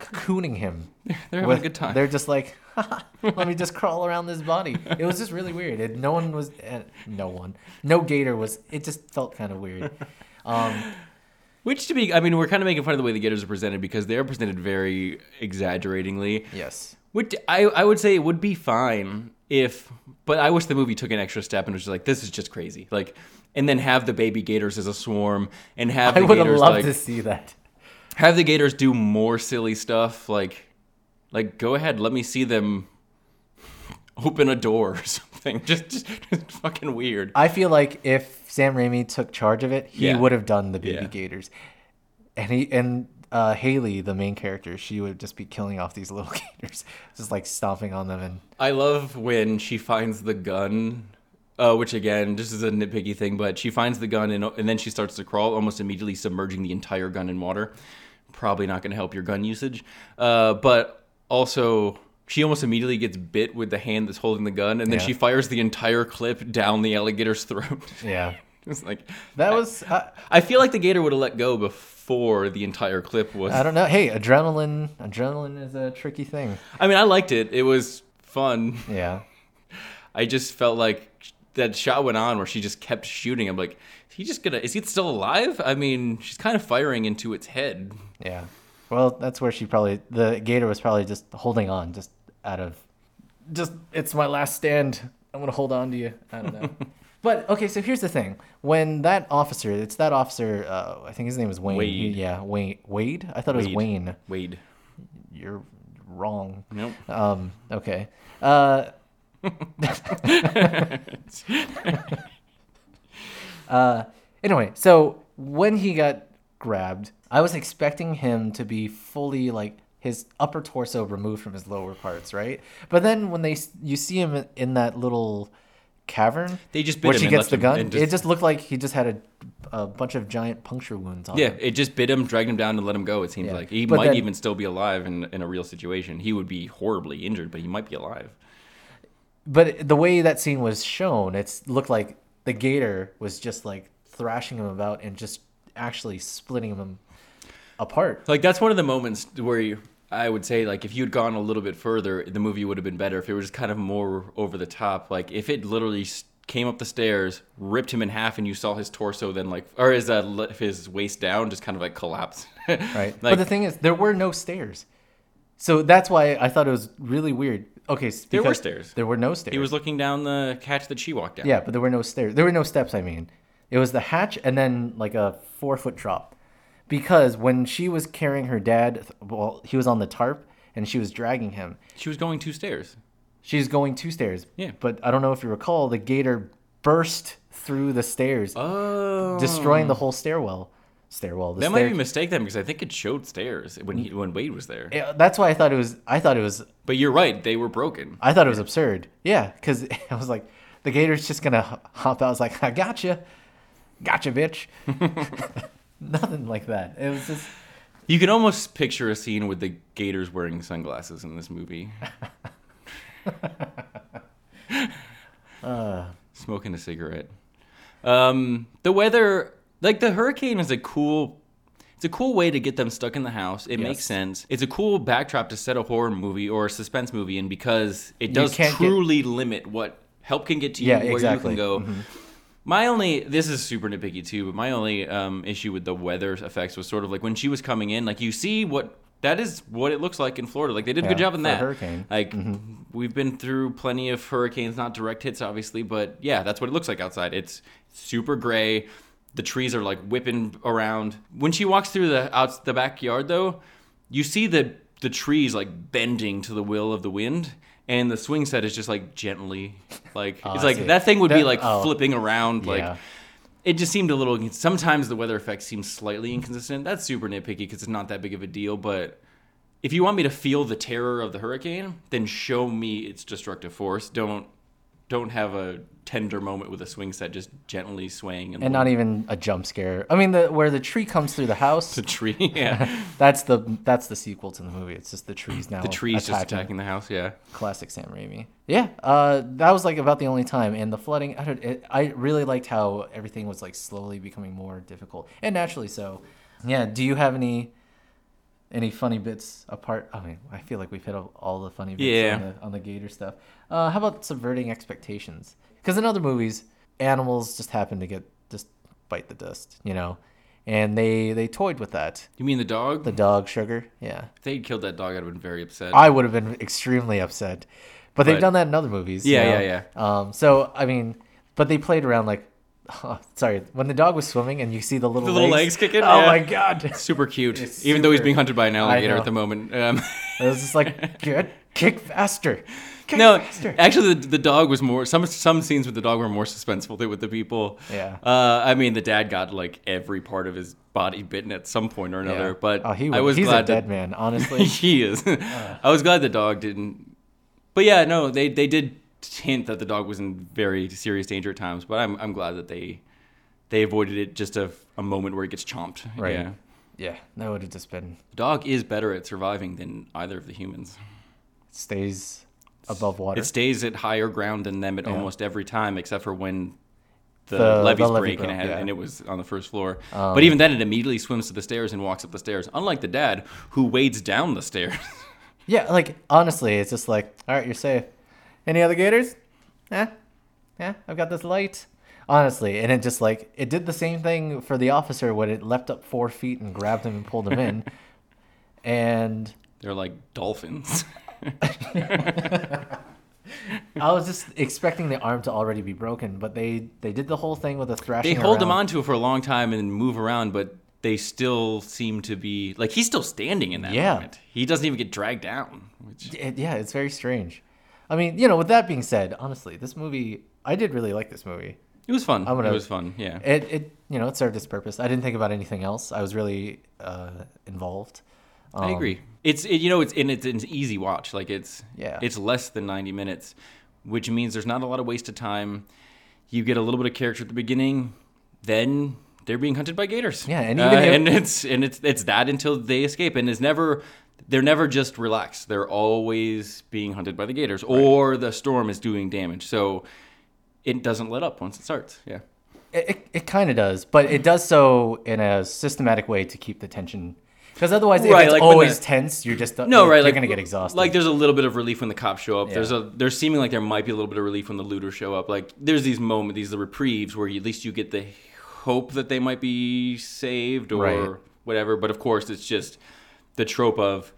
cocooning him. They're having with- a good time. They're just like, let me just crawl around this body. It was just really weird. It, no one was, uh, no one, no gator was. It just felt kind of weird. Um, Which to be, I mean, we're kind of making fun of the way the gators are presented because they are presented very exaggeratingly. yes. Which I, I would say it would be fine if, but I wish the movie took an extra step and was just like, this is just crazy. Like, and then have the baby gators as a swarm and have I the would have gators loved like to see that. have the gators do more silly stuff. Like, like go ahead, let me see them open a door or something. Just, just, just fucking weird. I feel like if Sam Raimi took charge of it, he Yeah. would have done the baby Yeah. gators, and he and uh, Haley, the main character, she would just be killing off these little gators, just like stomping on them and I love when she finds the gun, uh, which again, this is a nitpicky thing, but she finds the gun and, and then she starts to crawl, almost immediately submerging the entire gun in water. Probably not going to help your gun usage. Uh, but also, she almost immediately gets bit with the hand that's holding the gun, and then Yeah. she fires the entire clip down the alligator's throat. yeah. it's like That was uh, I feel like the gator would have let go before the entire clip was. I don't know. Hey, adrenaline, adrenaline is a tricky thing. I mean, I liked it. It was fun. Yeah. I just felt like that shot went on where she just kept shooting. I'm like, is he just gonna? Is he still alive? I mean, she's kind of firing into its head. Yeah. Well, that's where she probably the gator was probably just holding on, just out of, just it's my last stand. I'm gonna hold on to you. I don't know. but okay, so here's the thing: when that officer, it's that officer. Uh, I think his name is Wayne. He- yeah, Wayne. Wade. I thought it was Wade. Wayne. Wade. You're wrong. Nope. Um. Okay. Uh. uh. Anyway, so when he got grabbed, I was expecting him to be fully like his upper torso removed from his lower parts, right? But then when they you see him in- that little cavern, They just bit she and gets the gun, and it just- just looked like he just had a, a bunch of giant puncture wounds on him. Yeah, him. it just bit him, dragged him down, and let him go. It seems Yeah. like he But might then- even still be alive in in a real situation. He would be horribly injured, but he might be alive. But the way that scene was shown, it looked like the gator was just like thrashing him about and just actually splitting him apart. Like that's one of the moments where you, I would say like if you'd gone a little bit further, the movie would have been better if it was kind of more over the top. Like if it literally came up the stairs, ripped him in half, and you saw his torso then like or his uh, his waist down just kind of like collapse. Right. like but the thing is, there were no stairs. So that's why I thought it was really weird. Okay, There were stairs. There were no stairs. he was looking down the catch that she walked down. Yeah, but there were no stairs. There were no steps, I mean. It was the hatch and then like a four foot drop. Because when she was carrying her dad, well, he was on the tarp and she was dragging him. She was going two stairs. She's going two stairs. Yeah. But I don't know if you recall, the gator burst through the stairs, Oh, destroying the whole stairwell. Stairwell. That stair- might be a mistake then because I think it showed stairs when he when Wade was there. Yeah, That's why I thought it was. I thought it was. But you're right, they were broken. I thought it was absurd. Yeah, because I was like, the gator's just gonna hop out. I was like, I gotcha, gotcha, bitch. Nothing like that. It was just. You can almost picture a scene with the gators wearing sunglasses in this movie. Smoking a cigarette. Um, the weather, like the hurricane, is a cool. It's a cool way to get them stuck in the house. It makes sense. It's a cool backdrop to set a horror movie or a suspense movie in because it does can't get- truly limit what help can get to you, Yeah, where exactly. you can go. My only this is super nitpicky too, but my only um, issue with the weather effects was sort of like when she was coming in, like you see what that is what it looks like in Florida. Like they did a good job in that. hurricane. Like we've been through plenty of hurricanes, not direct hits obviously, but yeah, that's what it looks like outside. It's super gray. The trees are like whipping around. When she walks through the out the backyard though, you see the the trees like bending to the will of the wind. And the swing set is just like gently, like Oh, it's I like see. that thing would be like oh. flipping around, like yeah. it just seemed a little. Sometimes the weather effects seem slightly inconsistent. That's super nitpicky because it's not that big of a deal. But if you want me to feel the terror of the hurricane, then show me its destructive force. Don't don't have a tender moment with a swing set just gently swaying and not even a jump scare. I mean, the where the tree comes through the house. the tree. Yeah, that's the that's the sequel to the movie. It's just the trees now. the trees just attacking the house. Yeah, Classic Sam Raimi. Yeah, uh, that was like about the only time. And the flooding, I, don't, it, I really liked how everything was like slowly becoming more difficult, and naturally so. Yeah. Do you have any any funny bits apart? I mean, I feel like we've hit all the funny bits Yeah. on, the, on the gator stuff. Uh, how about subverting expectations? Because in other movies, animals just happen to get just bite the dust, you know, and they they toyed with that. you mean the dog? The dog sugar, yeah. if they'd killed that dog, I'd have been very upset. I would have been extremely upset. But they've done that in other movies. you Yeah, yeah, Um, so I mean, but they played around like, oh, sorry, when the dog was swimming and you see the little The little legs kicking, Oh yeah. my god! super cute, It's even though he's being hunted by an alligator at the moment. Um, It was just like, get kick faster. Kick no, faster. actually, the, the dog was more. Some some scenes with the dog were more suspenseful than with the people. Yeah. Uh, I mean, the dad got like every part of his body bitten at some point or another. Yeah. But oh, he I was he's glad a dead that, man. Honestly, he is. I was glad the dog didn't. But yeah, no, they they did hint that the dog was in very serious danger at times. But I'm I'm glad that they they avoided it just a, a moment where it gets chomped. Right. Yeah. yeah, that would have just been The dog is better at surviving than either of the humans. It stays above water. It stays at higher ground than them at Yeah. almost every time, except for when the, The- levees the levee break and it, had, yeah. Um, and it was on the first floor. but even then, it immediately swims to the stairs and walks up the stairs. Unlike the dad, who wades down the stairs. Yeah, like honestly, it's just like, all right, you're safe. Any other gators? Yeah, yeah, I've got this light. Honestly, and it just like it did the same thing for the officer when it leapt up four feet and grabbed him and pulled him in. and They're like dolphins. I was just expecting the arm to already be broken, but they they did the whole thing with they thrashing. hold him onto it for a long time and move around, but they still seem to be like he's still standing in that Yeah. moment. He doesn't even get dragged down. Which It- yeah, it's very strange. I mean, you know, with that being said, honestly, this movie, I did really like this movie. it was fun. I'm gonna- it was fun. Yeah. It, it, you know, it served its purpose. I didn't think about anything else. I was really uh, involved. I Um, agree. It's it, you know it's and it's an easy watch. Like it's Yeah. it's less than ninety minutes, which means there's not a lot of wasted time. You get a little bit of character at the beginning, then they're being hunted by gators. Yeah, and Uh, if- and it's and it's it's that until they escape, and it's never they're never just relaxed. They're always being hunted by the gators, or the storm is doing damage. So it doesn't let up once it starts. Yeah. It, it, it kind of does, but it does so in a systematic way to keep the tension. Because otherwise, if Right, it's like always the- tense, you're just No, you're, right? You're like gonna get exhausted. Like there's a little bit of relief when the cops show up. Yeah. There's a there's seeming like there might be a little bit of relief when the looters show up. Like there's these moments, these the reprieves where at least you get the hope that they might be saved or Right. whatever. But of course, it's just the trope of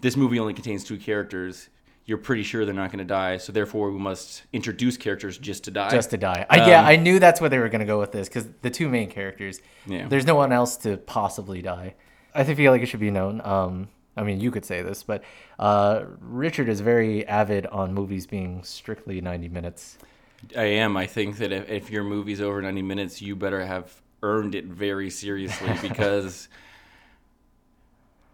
this movie only contains two characters. You're pretty sure they're not going to die, so therefore we must introduce characters just to die. just to die. I, yeah, Um, I knew that's where they were gonna go with this because the two main characters. Yeah. There's no one else to possibly die. I feel like it should be known. Um, I mean, you could say this, but uh, Richard is very avid on movies being strictly 90 minutes. I am. I think that if, if your movie's over 90 minutes, you better have earned it very seriously because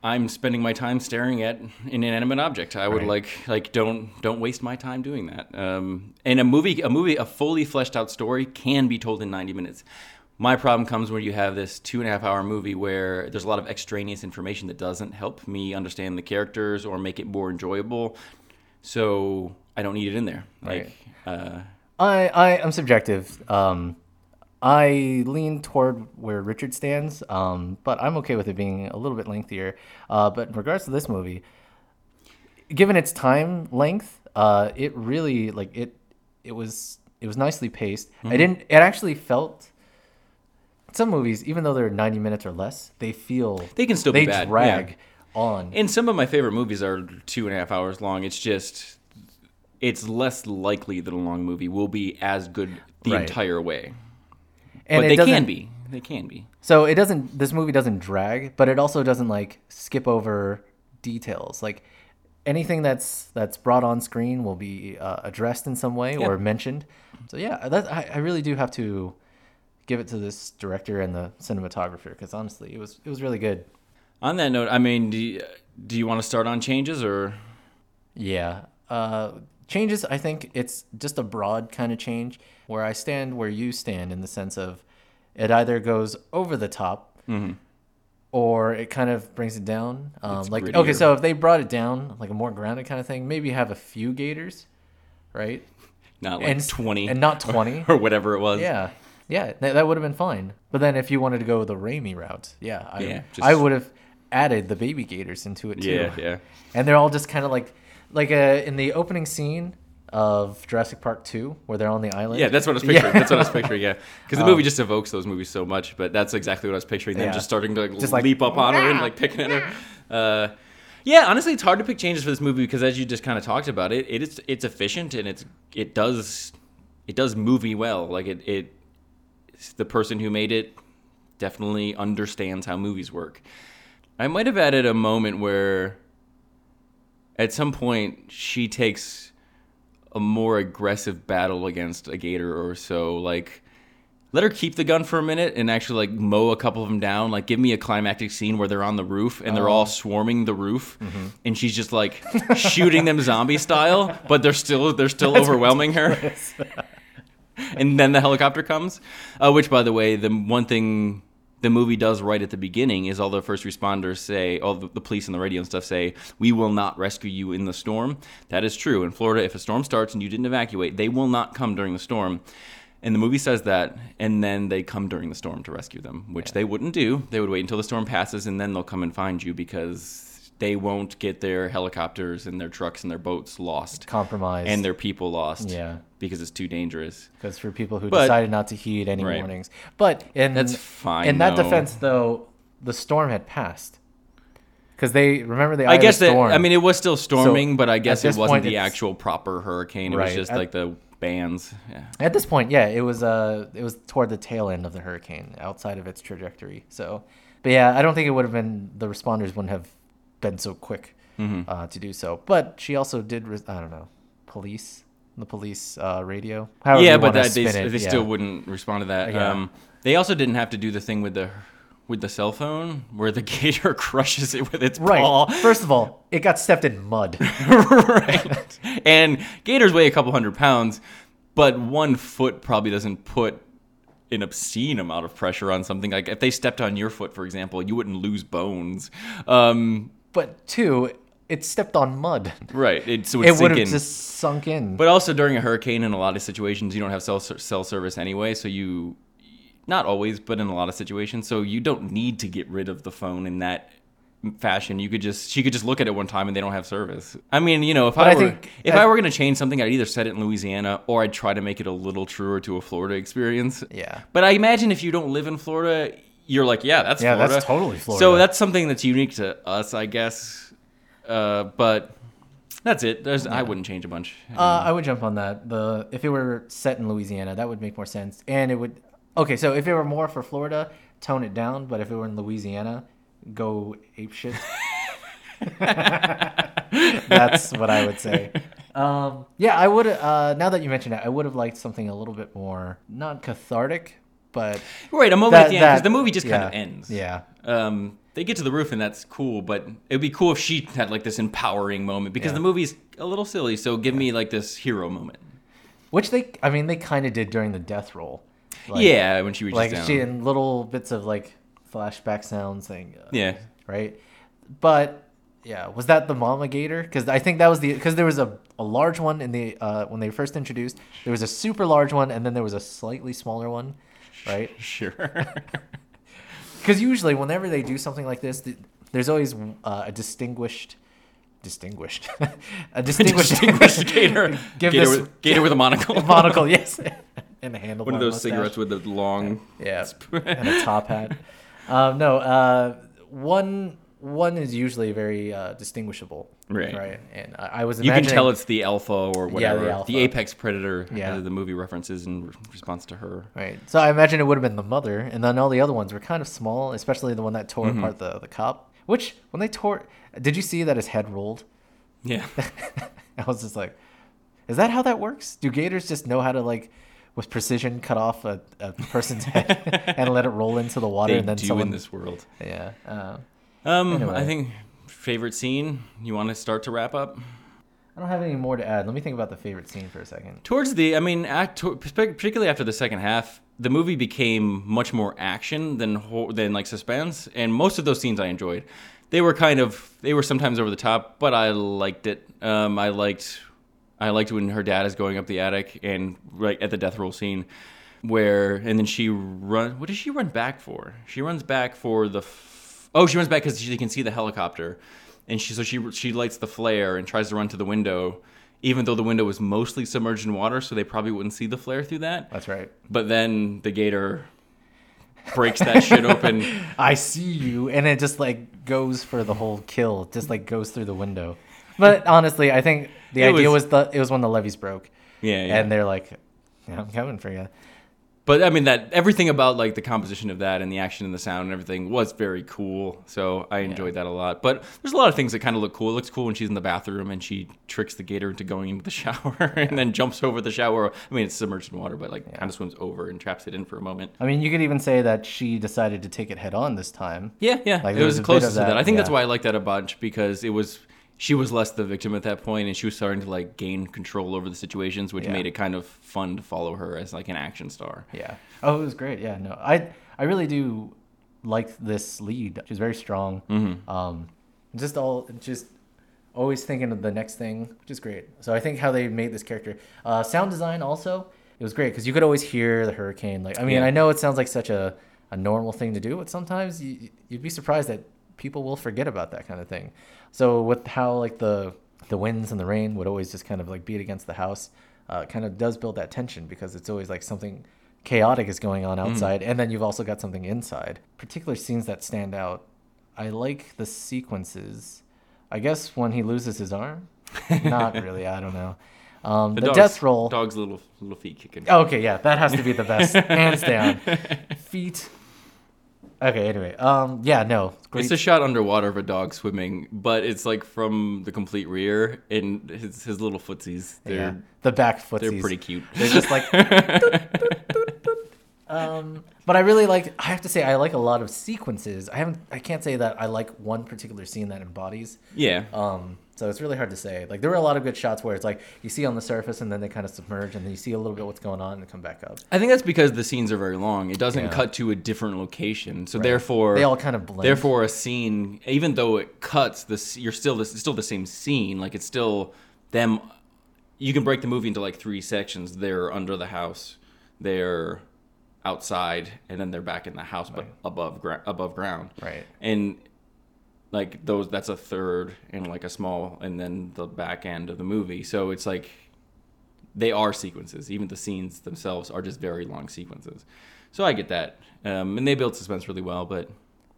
I'm spending my time staring at an inanimate object. I would Right. like like don't don't waste my time doing that. Um, and a movie a movie a fully fleshed out story can be told in 90 minutes. My problem comes when you have this two and a half hour movie where there's a lot of extraneous information that doesn't help me understand the characters or make it more enjoyable. So I don't need it in there. Like, uh, I, I am subjective. Um, I lean toward where Richard stands, um, but I'm okay with it being a little bit lengthier. Uh, but in regards to this movie, given its time length, uh, it really like it. It was it was nicely paced. I didn't. It actually felt. Some movies, even though they're 90 minutes or less, they feel They can still be they bad, drag yeah. on. And some of my favorite movies are two and a half hours long. It's just, it's less likely that a long movie will be as good the Right. entire way. And but it they can be. They can be. So it doesn't. This movie doesn't drag, but it also doesn't like skip over details. Like anything that's that's brought on screen will be uh, addressed in some way or mentioned. So yeah, that I, I really do have to give it to this director and the cinematographer because honestly, it was it was really good. On that note, I mean, do you, do you want to start on changes or? Yeah. Uh, changes, I think it's just a broad kind of change where I stand where you stand in the sense of it either goes over the top or it kind of brings it down. Um, like, okay, so if they brought it down, like a more grounded kind of thing, maybe have a few gators, right? Not like And- 20. and not 20. or whatever it was. Yeah. Yeah, that, that would have been fine. But then if you wanted to go the Raimi route, yeah, I, Yeah, I would have added the baby gators into it too. Yeah, yeah. And they're all just kind of like, like uh, in the opening scene of Jurassic Park 2, where they're on the island. Yeah, that's what I was picturing. That's what I was picturing. Yeah, because the Um, movie just evokes those movies so much. But that's exactly what I was picturing. Them Yeah. just starting to like, Just like, leap up on her and like picking at her. Uh, yeah, honestly, it's hard to pick changes for this movie because, as you just kind of talked about, it it is it's efficient and it's it does it does movie well. Like it it the person who made it definitely understands how movies work. I might have added a moment where at some point she takes a more aggressive battle against a gator or so like let her keep the gun for a minute and actually like mow a couple of them down. Like give me a climactic scene where they're on the roof and they're all swarming the roof and she's just like shooting them zombie style but they're still they're still overwhelming her. and then the helicopter comes. Uh, which, by the way, the one thing the movie does right at the beginning is all the first responders say, all the, the police and the radio and stuff say, "We will not rescue you in the storm." That is true in Florida. If a storm starts and you didn't evacuate, they will not come during the storm. And the movie says that, and then they come during the storm to rescue them, which they wouldn't do. They would wait until the storm passes, and then they'll come and find you because they won't get their helicopters and their trucks and their boats lost Compromised. and their people lost Yeah. because it's too dangerous. Because for people who But- decided not to heed any Right. warnings. But in, That's fine, in that though. defense, though, the storm had passed. Because they, remember the I guess that storm. I mean it was still storming, So, but I guess it wasn't the actual proper hurricane. It Right, was just at- like the bands. Yeah. At this point, yeah, it was uh it was toward the tail end of the hurricane, outside of its trajectory. So, but yeah, I don't think it would have been the responders wouldn't have been so quick Mm-hmm. uh, to do so. But she also did, res- I don't know, police the police uh, radio. However yeah, but that they, it, they yeah. still wouldn't respond to that. Yeah. Um, they also didn't have to do the thing with the with the cell phone where the gator crushes it with its Right. paw. First of all, it got stepped in mud. right. And gators weigh a couple hundred pounds, but one foot probably doesn't put an obscene amount of pressure on something. Like if they stepped on your foot, for example, you wouldn't lose bones. Um, but two, it stepped on mud. right. It, so It would have just sunk in. But also during a hurricane, in a lot of situations, you don't have cell cell service anyway, so you not always, but in a lot of situations, so you don't need to get rid of the phone in that fashion. You could just she could just look at it one time and they don't have service. I mean, you know, if But I I were if as- I were going to change something, I'd either set it in Louisiana or I'd try to make it a little truer to a Florida experience. Yeah. But I imagine if you don't live in Florida, you're like, yeah, that's Yeah, that's totally Florida. So that's something that's unique to us, I guess. Uh, but that's it. There's, I wouldn't change a bunch. Uh, I would jump on that. The if it were set in Louisiana, that would make more sense, and it would. Okay, so if it were more for Florida, tone it down. But if it were in Louisiana, go ape shit. That's what I would say. Um, yeah, I would. Uh, now that you mentioned it, I would have liked something a little bit more not cathartic, but Right, a moment That- at the end because the movie just kind of ends. yeah. Um, they get to the roof and that's cool, but it'd be cool if she had like this empowering moment because Yeah. the movie's a little silly. So give me like this hero moment. which they, I mean, they kind of did during the death roll. Like, yeah, when she reaches like down. she in little bits of like flashback sounds saying uh, yeah, right but yeah was that the mama gator because i think that was the because there was a, a large one in the uh when they first introduced there was a super large one and then there was a slightly smaller one right sure. because usually whenever they do something like this there's always uh, a distinguished distinguished a distinguished, Distinguished gator. give gator, this with, gator with a monocle. monocle yes and a handle One of those cigarettes with the long. Yeah, and a top hat. Um, no, uh, one one is usually very uh, distinguishable. Right. Right. And I, I was You can tell it's the alpha or whatever. alpha. The apex predator. Yeah. Yeah. the movie references in response to her. Right. So I imagine it would have been the mother, and then all the other ones were kind of small, especially the one that tore Mm-hmm. apart the the cop. Which when they tore, did you see that his head rolled? Yeah. I was just like, is that how that works? Do gators just know how to like, with precision cut off a, a person's head and let it roll into the water, They and then do someone. in this world. Yeah. Uh, Um, Anyway. I think favorite scene. You want to start to wrap up? I don't have any more to add. Let me think about the favorite scene for a second. Towards the, I mean, act, particularly after the second half, the movie became much more action than than like suspense, and most of those scenes I enjoyed. They were kind of, they were sometimes over the top, but I liked it. Um, I liked, I liked when her dad is going up the attic and right at the death roll scene, where and then she run. What does she run back for? She runs back for the. Oh, she runs back because she can see the helicopter, and she so she she lights the flare and tries to run to the window, even though the window was mostly submerged in water, so they probably wouldn't see the flare through that. That's right. But then the gator breaks that shit open. I see you, and it just like goes for the whole kill, just like goes through the window. But honestly, I think the It idea was- was, the it was when the levees broke, Yeah, yeah. and they're like, yeah, "I'm coming for you." But I mean that everything about like the composition of that and the action and the sound and everything was very cool. So I enjoyed that a lot. But there's a lot of things that kind of look cool. It looks cool when she's in the bathroom and she tricks the gator into going into the shower and then jumps over the shower. I mean it's submerged in water, but like kind of swims over and traps it in for a moment. I mean, you could even say that she decided to take it head on this time. Yeah, yeah. Like, it was was of to that. that, I think that's why I liked that a bunch because it was she was less the victim at that point and she was starting to like gain control over the situations, which Yeah. made it kind of fun to follow her as like an action star. Yeah. Oh, it was great. Yeah. No, I I really do like this lead. She's very strong. Mm-hmm. Um, just all just always thinking of the next thing, which is great. So I think how they made this character, uh, sound design also, it was great because you could always hear the hurricane. Like I mean, Yeah. I know it sounds like such a a normal thing to do, but sometimes you, you'd be surprised that people will forget about that kind of thing. So with how like the the winds and the rain would always just kind of like beat against the house, uh, it kind of does build that tension because it's always like something chaotic is going on outside, and then you've also got something inside. Particular scenes that stand out. I like the sequences. I guess when he loses his arm, not really. I don't know. Um, the dog's- death roll. Dog's little little feet kicking. Okay, yeah, that has to be the best, hands down. Feet. Okay, anyway, um, yeah, no, great. It's a shot underwater of a dog swimming, but it's like from the complete rear, and his his little footsies. They're yeah, the back footsies. they're pretty cute. They're just like. um, but I really like. I have to say, I like a lot of sequences. I haven't. I can't say that I like one particular scene that embodies. yeah. Um, so it's really hard to say. Like there were a lot of good shots where it's like you see on the surface and then they kind of submerge and then you see a little bit what's going on and come back up. I think that's because the scenes are very long. It doesn't Yeah. cut to a different location, so Right. therefore They all kind of blend. Therefore, a scene, even though it cuts, this you're still this it's still the same scene. Like it's still them. You can break the movie into like three sections. They're under the house. They're outside, and then they're back in the house, but above gra- above ground. Right. And like those, that's a third and like a small, and then the back end of the movie. So it's like they are sequences. Even the scenes themselves are just very long sequences. So I get that, um, and they build suspense really well. But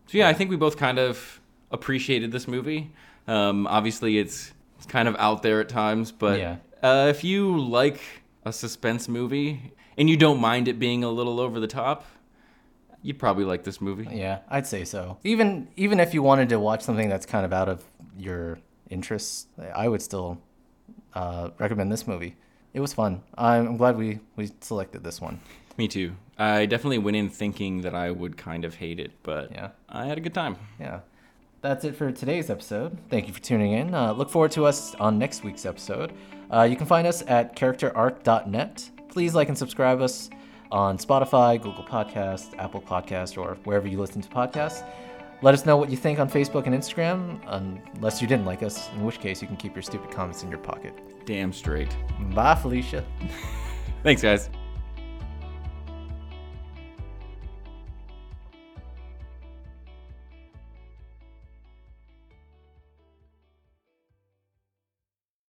so yeah, I think we both kind of appreciated this movie. Um, obviously, it's it's kind of out there at times, but Yeah. uh, if you like a suspense movie and you don't mind it being a little over the top, you'd probably like this movie. Yeah, I'd say so. Even even if you wanted to watch something that's kind of out of your interests, I would still uh, recommend this movie. It was fun. I'm, I'm glad we we selected this one. Me too. I definitely went in thinking that I would kind of hate it, but Yeah. I had a good time. Yeah. That's it for today's episode. Thank you for tuning in. Uh, look forward to us on next week's episode. Uh, you can find us at characterarc.net. Please like and subscribe us on Spotify, Google Podcast, Apple Podcast, or wherever you listen to podcasts. Let us know what you think on Facebook and Instagram, unless you didn't like us, in which case you can keep your stupid comments in your pocket. Damn straight. Bye, Felicia. Thanks, guys.